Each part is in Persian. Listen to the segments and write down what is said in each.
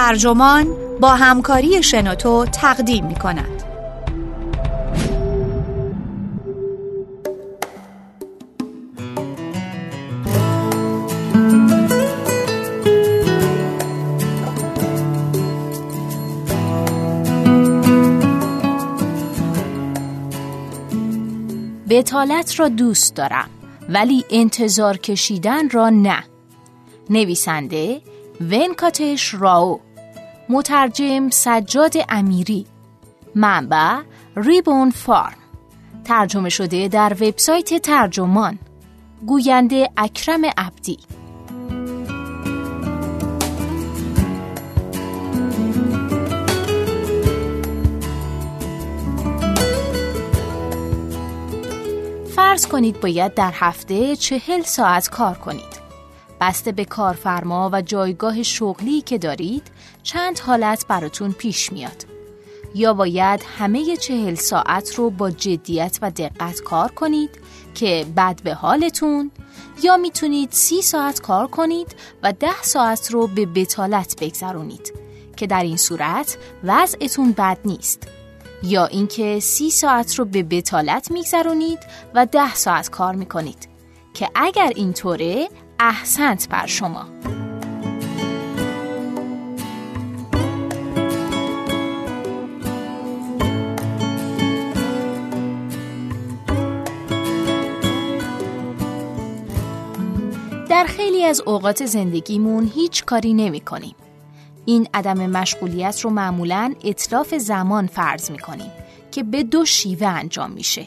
ترجمان با همکاری شنوتو تقدیم می کند. بتالت را دوست دارم ولی انتظار کشیدن را نه نویسنده ونکاتش راو مترجم سجاد امیری. منبع ریبون فارم. ترجمه شده در وبسایت ترجمان. گوینده اکرم عبدی. فرض کنید باید در هفته چهل ساعت کار کنید. بسته به کارفرما و جایگاه شغلی که دارید چند حالت براتون پیش میاد. یا باید همه چهل ساعت رو با جدیت و دقت کار کنید که بد به حالتون یا می‌تونید سی ساعت کار کنید و ده ساعت رو به بتالت بگذرونید که در این صورت وضعتون بد نیست. یا اینکه سی ساعت رو به بتالت میگذرونید و ده ساعت کار می‌کنید که اگر اینطوره احسنت بر شما از اوقات زندگیمون هیچ کاری نمی کنیم این عدم مشغولیت رو معمولا اطلاف زمان فرض می‌کنیم که به دو شیوه انجام میشه.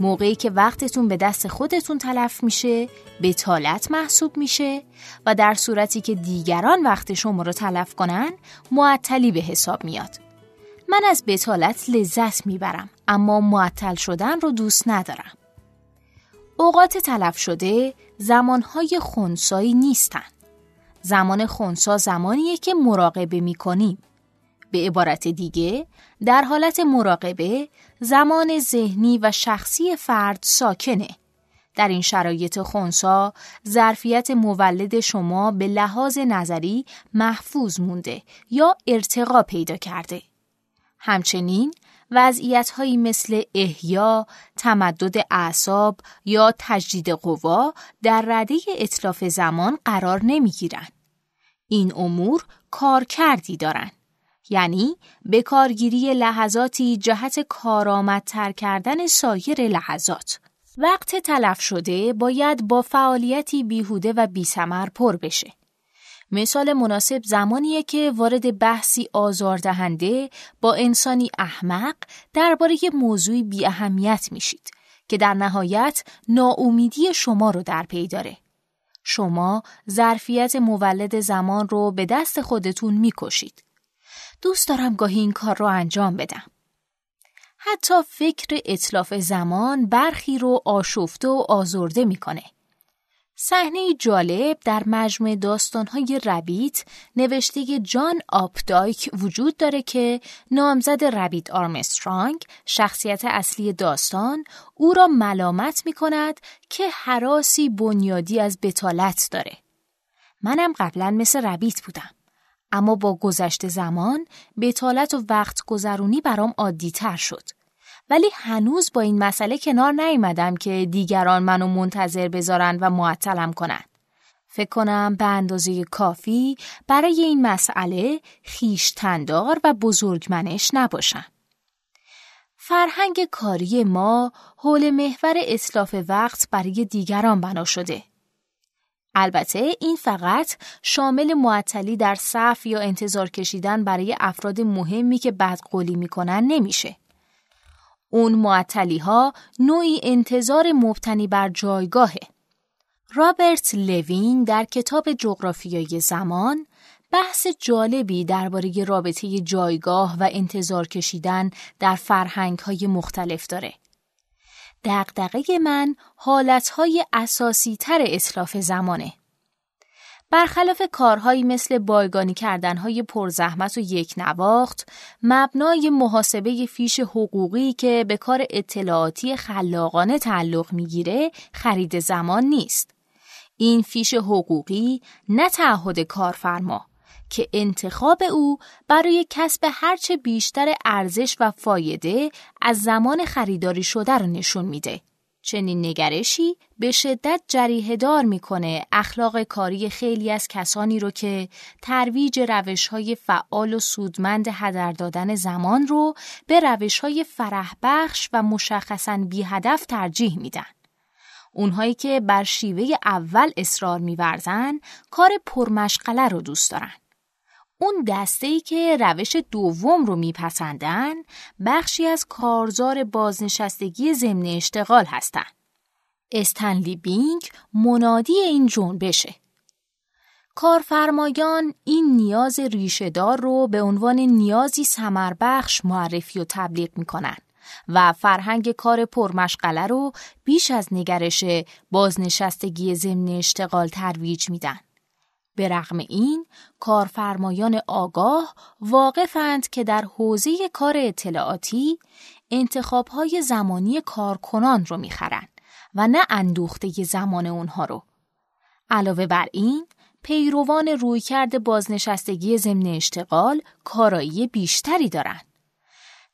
موقعی که وقتتون به دست خودتون تلف میشه بتالت محسوب میشه و در صورتی که دیگران وقت شما رو تلف کنن معطلی به حساب میاد. من از بتالت لذت می‌برم اما معطل شدن رو دوست ندارم. اوقات تلف شده زمانهای خونسایی نیستن. زمان خونسا زمانیه که مراقبه می کنیم. به عبارت دیگه در حالت مراقبه زمان ذهنی و شخصی فرد ساکنه. در این شرایط خونسا ظرفیت مولد شما به لحاظ نظری محفوظ مونده یا ارتقا پیدا کرده. همچنین وضعیت هایی مثل احیا، تمدد اعصاب یا تجدید قوا در رده اطلاف زمان قرار نمی گیرن. این امور کارکردی دارن. یعنی به کارگیری لحظاتی جهت کارآمدتر کردن سایر لحظات. وقت تلف شده باید با فعالیتی بیهوده و بیسمر پر بشه. مثال مناسب زمانیه که وارد بحثی آزاردهنده با انسانی احمق درباره موضوعی بی اهمیت میشید که در نهایت ناامیدی شما رو در پی داره. شما ظرفیت مولد زمان رو به دست خودتون می‌کشید. دوست دارم گاهی این کار رو انجام بدم. حتی فکر اطلاف زمان برخی رو آشفته و آزرده می‌کنه. صحنه جالب در مجموع داستانهای ربیت نوشته جان آپدایک وجود داره که نامزد ربیت آرمسترانگ شخصیت اصلی داستان او را ملامت می کند که حراسی بنیادی از بتالت داره. منم قبلا مثل ربیت بودم. اما با گذشت زمان بتالت و وقت گذرونی برام عادی تر شد. ولی هنوز با این مسئله کنار نیومدم که دیگران منو منتظر بذارن و معطلم کنن. فکر کنم به اندازه کافی برای این مسئله خیشتندار و بزرگمنش نباشم. فرهنگ کاری ما حول محور اصلاف وقت برای دیگران بنا شده. البته این فقط شامل معطلی در صف یا انتظار کشیدن برای افراد مهمی که بدقولی می‌کنن نمیشه. اون معطلی ها نوعی انتظار مبتنی بر جایگاهه. رابرت لوین در کتاب جغرافیای زمان بحث جالبی درباره رابطه جایگاه و انتظار کشیدن در فرهنگ های مختلف داره. دقدقه من حالتهای اساسی تر اصلاف زمانه. برخلاف کارهایی مثل بایگانی کردنهای پرزحمت و یک نواخت، مبنای محاسبه فیش حقوقی که به کار اطلاعاتی خلاقانه تعلق می‌گیره خرید زمان نیست. این فیش حقوقی نه تعهد کارفرما که انتخاب او برای کسب هرچه بیشتر ارزش و فایده از زمان خریداری شده رو نشون میده. چنین نگرشی به شدت جریه دار می‌کنه اخلاق کاری خیلی از کسانی رو که ترویج روش های فعال و سودمند هدر دادن زمان رو به روش های فرح بخش و مشخصا بی هدف ترجیح میدن. اونهایی که بر شیوه اول اصرار میورزن کار پرمشغله رو دوست دارن. اون دسته ای که روش دوم رو میپسندن بخشی از کارزار بازنشستگی ضمن اشتغال هستند. استنلی بینگ منادی این بشه. کارفرمایان این نیاز ریشهدار رو به عنوان نیازی سمربخش معرفی و تبلیغ می‌کنن و فرهنگ کار پرمشغله رو بیش از نگرش بازنشستگی ضمن اشتغال ترویج میدن. به رغم این کارفرمایان آگاه واقفند که در حوزه کار اطلاعاتی انتخابهای زمانی کارکنان رو می‌خرند و نه اندوخته زمان اونها رو. علاوه بر این پیروان رویکرد بازنشستگی ضمن اشتغال کارایی بیشتری دارند.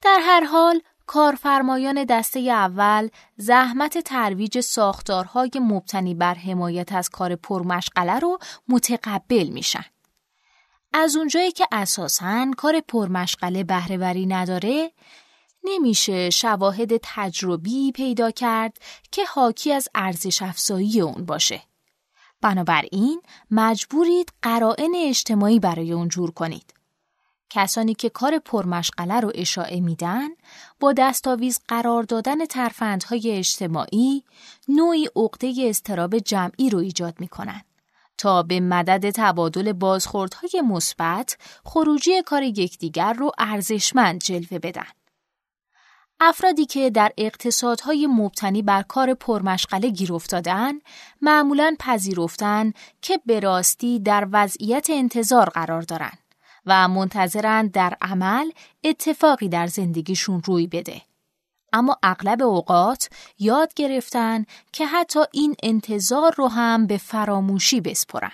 در هر حال کارفرمایان دسته اول زحمت ترویج ساختارهای مبتنی بر حمایت از کار پرمشغله رو متقبل میشن. از اونجایی که اساساً کار پرمشغله بهرهوری نداره، نمیشه شواهد تجربی پیدا کرد که حاکی از ارزش افزایی اون باشه. بنابراین مجبورید قرائن اجتماعی برای اون جور کنید. کسانی که کار پرمشغله رو اشاعه میدن با دستاویز قرار دادن ترفندهای اجتماعی نوعی عقده استراب جمعی رو ایجاد می‌کنن تا به مدد تبادل بازخوردهای مثبت خروجی کار یکدیگر رو ارزشمند جلوه بدن. افرادی که در اقتصادهای مبتنی بر کار پرمشغله گیر افتادن معمولا پذیرفتن که به راستی در وضعیت انتظار قرار دارند. و منتظرند در عمل اتفاقی در زندگیشون روی بده. اما اغلب اوقات یاد گرفتن که حتی این انتظار رو هم به فراموشی بسپرن.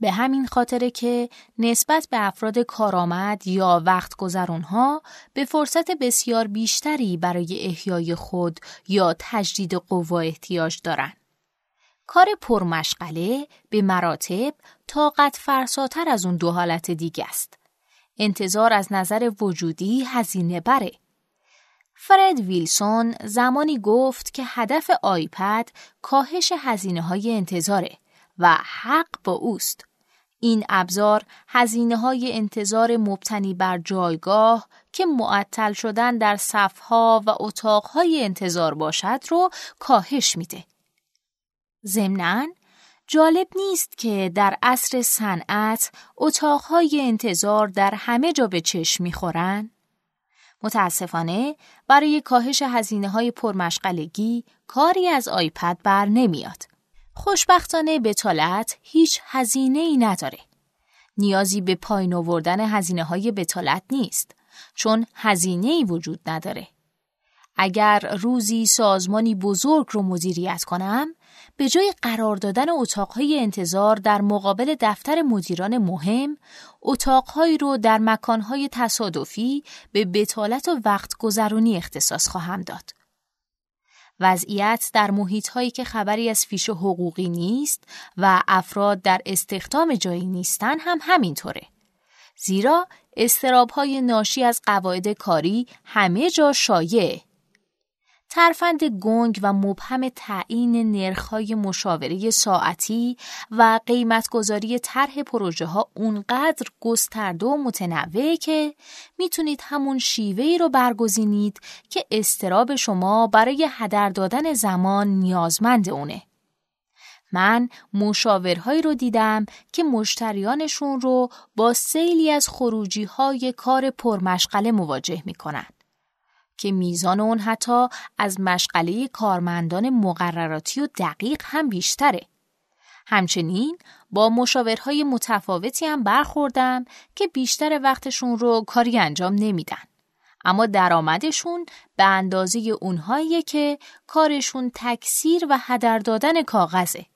به همین خاطره که نسبت به افراد کارآمد یا وقت گذرونها به فرصت بسیار بیشتری برای احیای خود یا تجدید قوا احتیاج دارند. کار پرمشغله به مراتب طاقت فرساتر از اون دو حالت دیگه است. انتظار از نظر وجودی هزینه بره. فرد ویلسون زمانی گفت که هدف آیپد کاهش هزینه های انتظاره و حق با اوست. این ابزار هزینه های انتظار مبتنی بر جایگاه که معطل شدن در صفها و اتاقهای انتظار باشد رو کاهش میده. ضمناً جالب نیست که در عصر صنعت اتاقهای انتظار در همه جا به چشم می‌خورن؟ متاسفانه برای کاهش هزینه های پرمشغلگی کاری از آیپد بر نمیاد. خوشبختانه بتالت هیچ هزینه ای نداره. نیازی به پایین آوردن هزینه های بتالت نیست چون هزینه ای وجود نداره. اگر روزی سازمانی بزرگ رو مدیریت کنم به جای قرار دادن اتاقهای انتظار در مقابل دفتر مدیران مهم، اتاقهایی رو در مکانهای تصادفی به بتالت و وقت گذرونی اختصاص خواهم داد. وضعیت در محیط که خبری از فیش حقوقی نیست و افراد در استخدام جایی نیستن هم همینطوره. زیرا استراب های ناشی از قواعد کاری همه جا شایع ترفند گنگ و مبهم تعیین نرخ‌های مشاوره ساعتی و قیمتگذاری طرح پروژه ها اونقدر گسترده و متنوعه که می‌تونید همون شیوهی رو برگزینید که استراب شما برای هدر دادن زمان نیازمند اونه. من مشاورهایی رو دیدم که مشتریانشون رو با سیلی از خروجی های کار پرمشغله مواجه می‌کنن. که میزان اون حتی از مشغله کارمندان مقرراتی و دقیق هم بیشتره. همچنین با مشاورهای متفاوتی هم برخوردم که بیشتر وقتشون رو کاری انجام نمیدن. اما درآمدشون به اندازه اونهایی که کارشون تکثیر و هدر دادن کاغذه.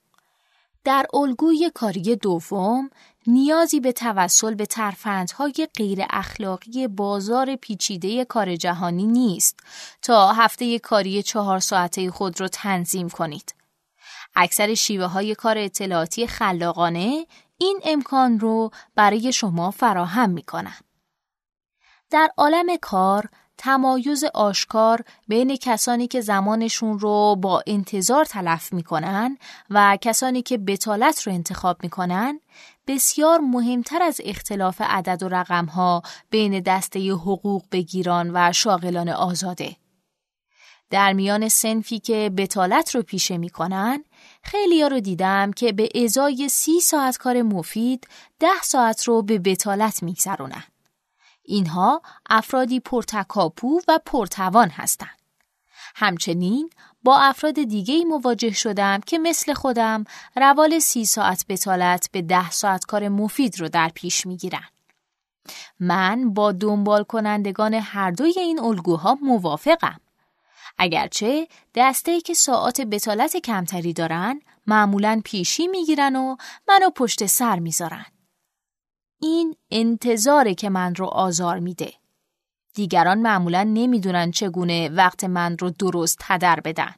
در الگوی کاری دوم نیازی به توسل به ترفندهای غیر اخلاقی بازار پیچیده کار جهانی نیست تا هفته کاری چهار ساعته خود را تنظیم کنید. اکثر شیوه های کار اطلاعاتی خلاقانه این امکان رو برای شما فراهم می کنن. در عالم کار تمایز آشکار بین کسانی که زمانشون رو با انتظار تلف می‌کنن و کسانی که بتالت رو انتخاب می‌کنن بسیار مهمتر از اختلاف عدد و رقم ها بین دسته حقوق بگیران و شاغلان آزاده. در میان سنفی که بتالت رو پیشه می‌کنن خیلی رو دیدم که به ازای سی ساعت کار مفید ده ساعت رو به بتالت میگذرونن. اینها افرادی پرتکاپو و پرتوان هستند. همچنین با افراد دیگه مواجه شدم که مثل خودم روال سی ساعت بتالت به ده ساعت کار مفید رو در پیش می‌گیرن. من با دنبال کنندگان هر دوی این الگوها موافقم. اگرچه دسته که ساعت بتالت کمتری دارن معمولا پیشی می‌گیرن و منو پشت سر می‌ذارن. این انتظاره که من رو آزار میده. دیگران معمولا نمی‌دونن چگونه وقت من رو درست هدر بدن.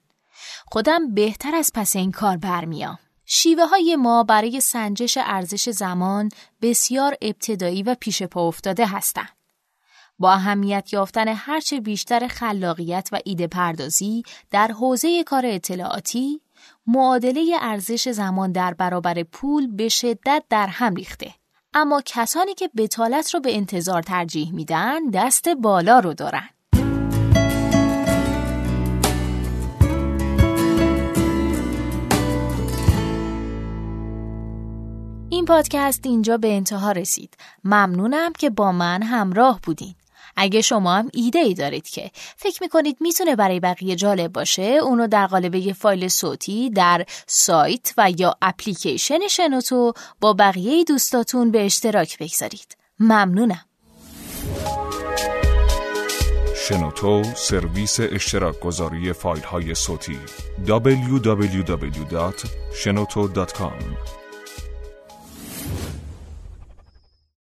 خودم بهتر از پس این کار برمیام. شیوه های ما برای سنجش ارزش زمان بسیار ابتدایی و پیش پا افتاده هستند. با اهمیت یافتن هرچه بیشتر خلاقیت و ایده پردازی در حوزه کار اطلاعاتی، معادله ارزش زمان در برابر پول به شدت در هم ریخته. اما کسانی که بتالت رو به انتظار ترجیح میدن دست بالا رو دارن. این پادکست اینجا به انتها رسید. ممنونم که با من همراه بودین. اگه شما هم ایده ای دارید که. فکر می‌کنید می‌تونه برای بقیه جالب باشه اونو در قالب یه فایل صوتی در سایت و یا اپلیکیشن شنوتو با بقیه دوستاتون به اشتراک بگذارید. ممنونم. شنوتو سرویس اشتراک گذاری فایل های صوتی www.shenoto.com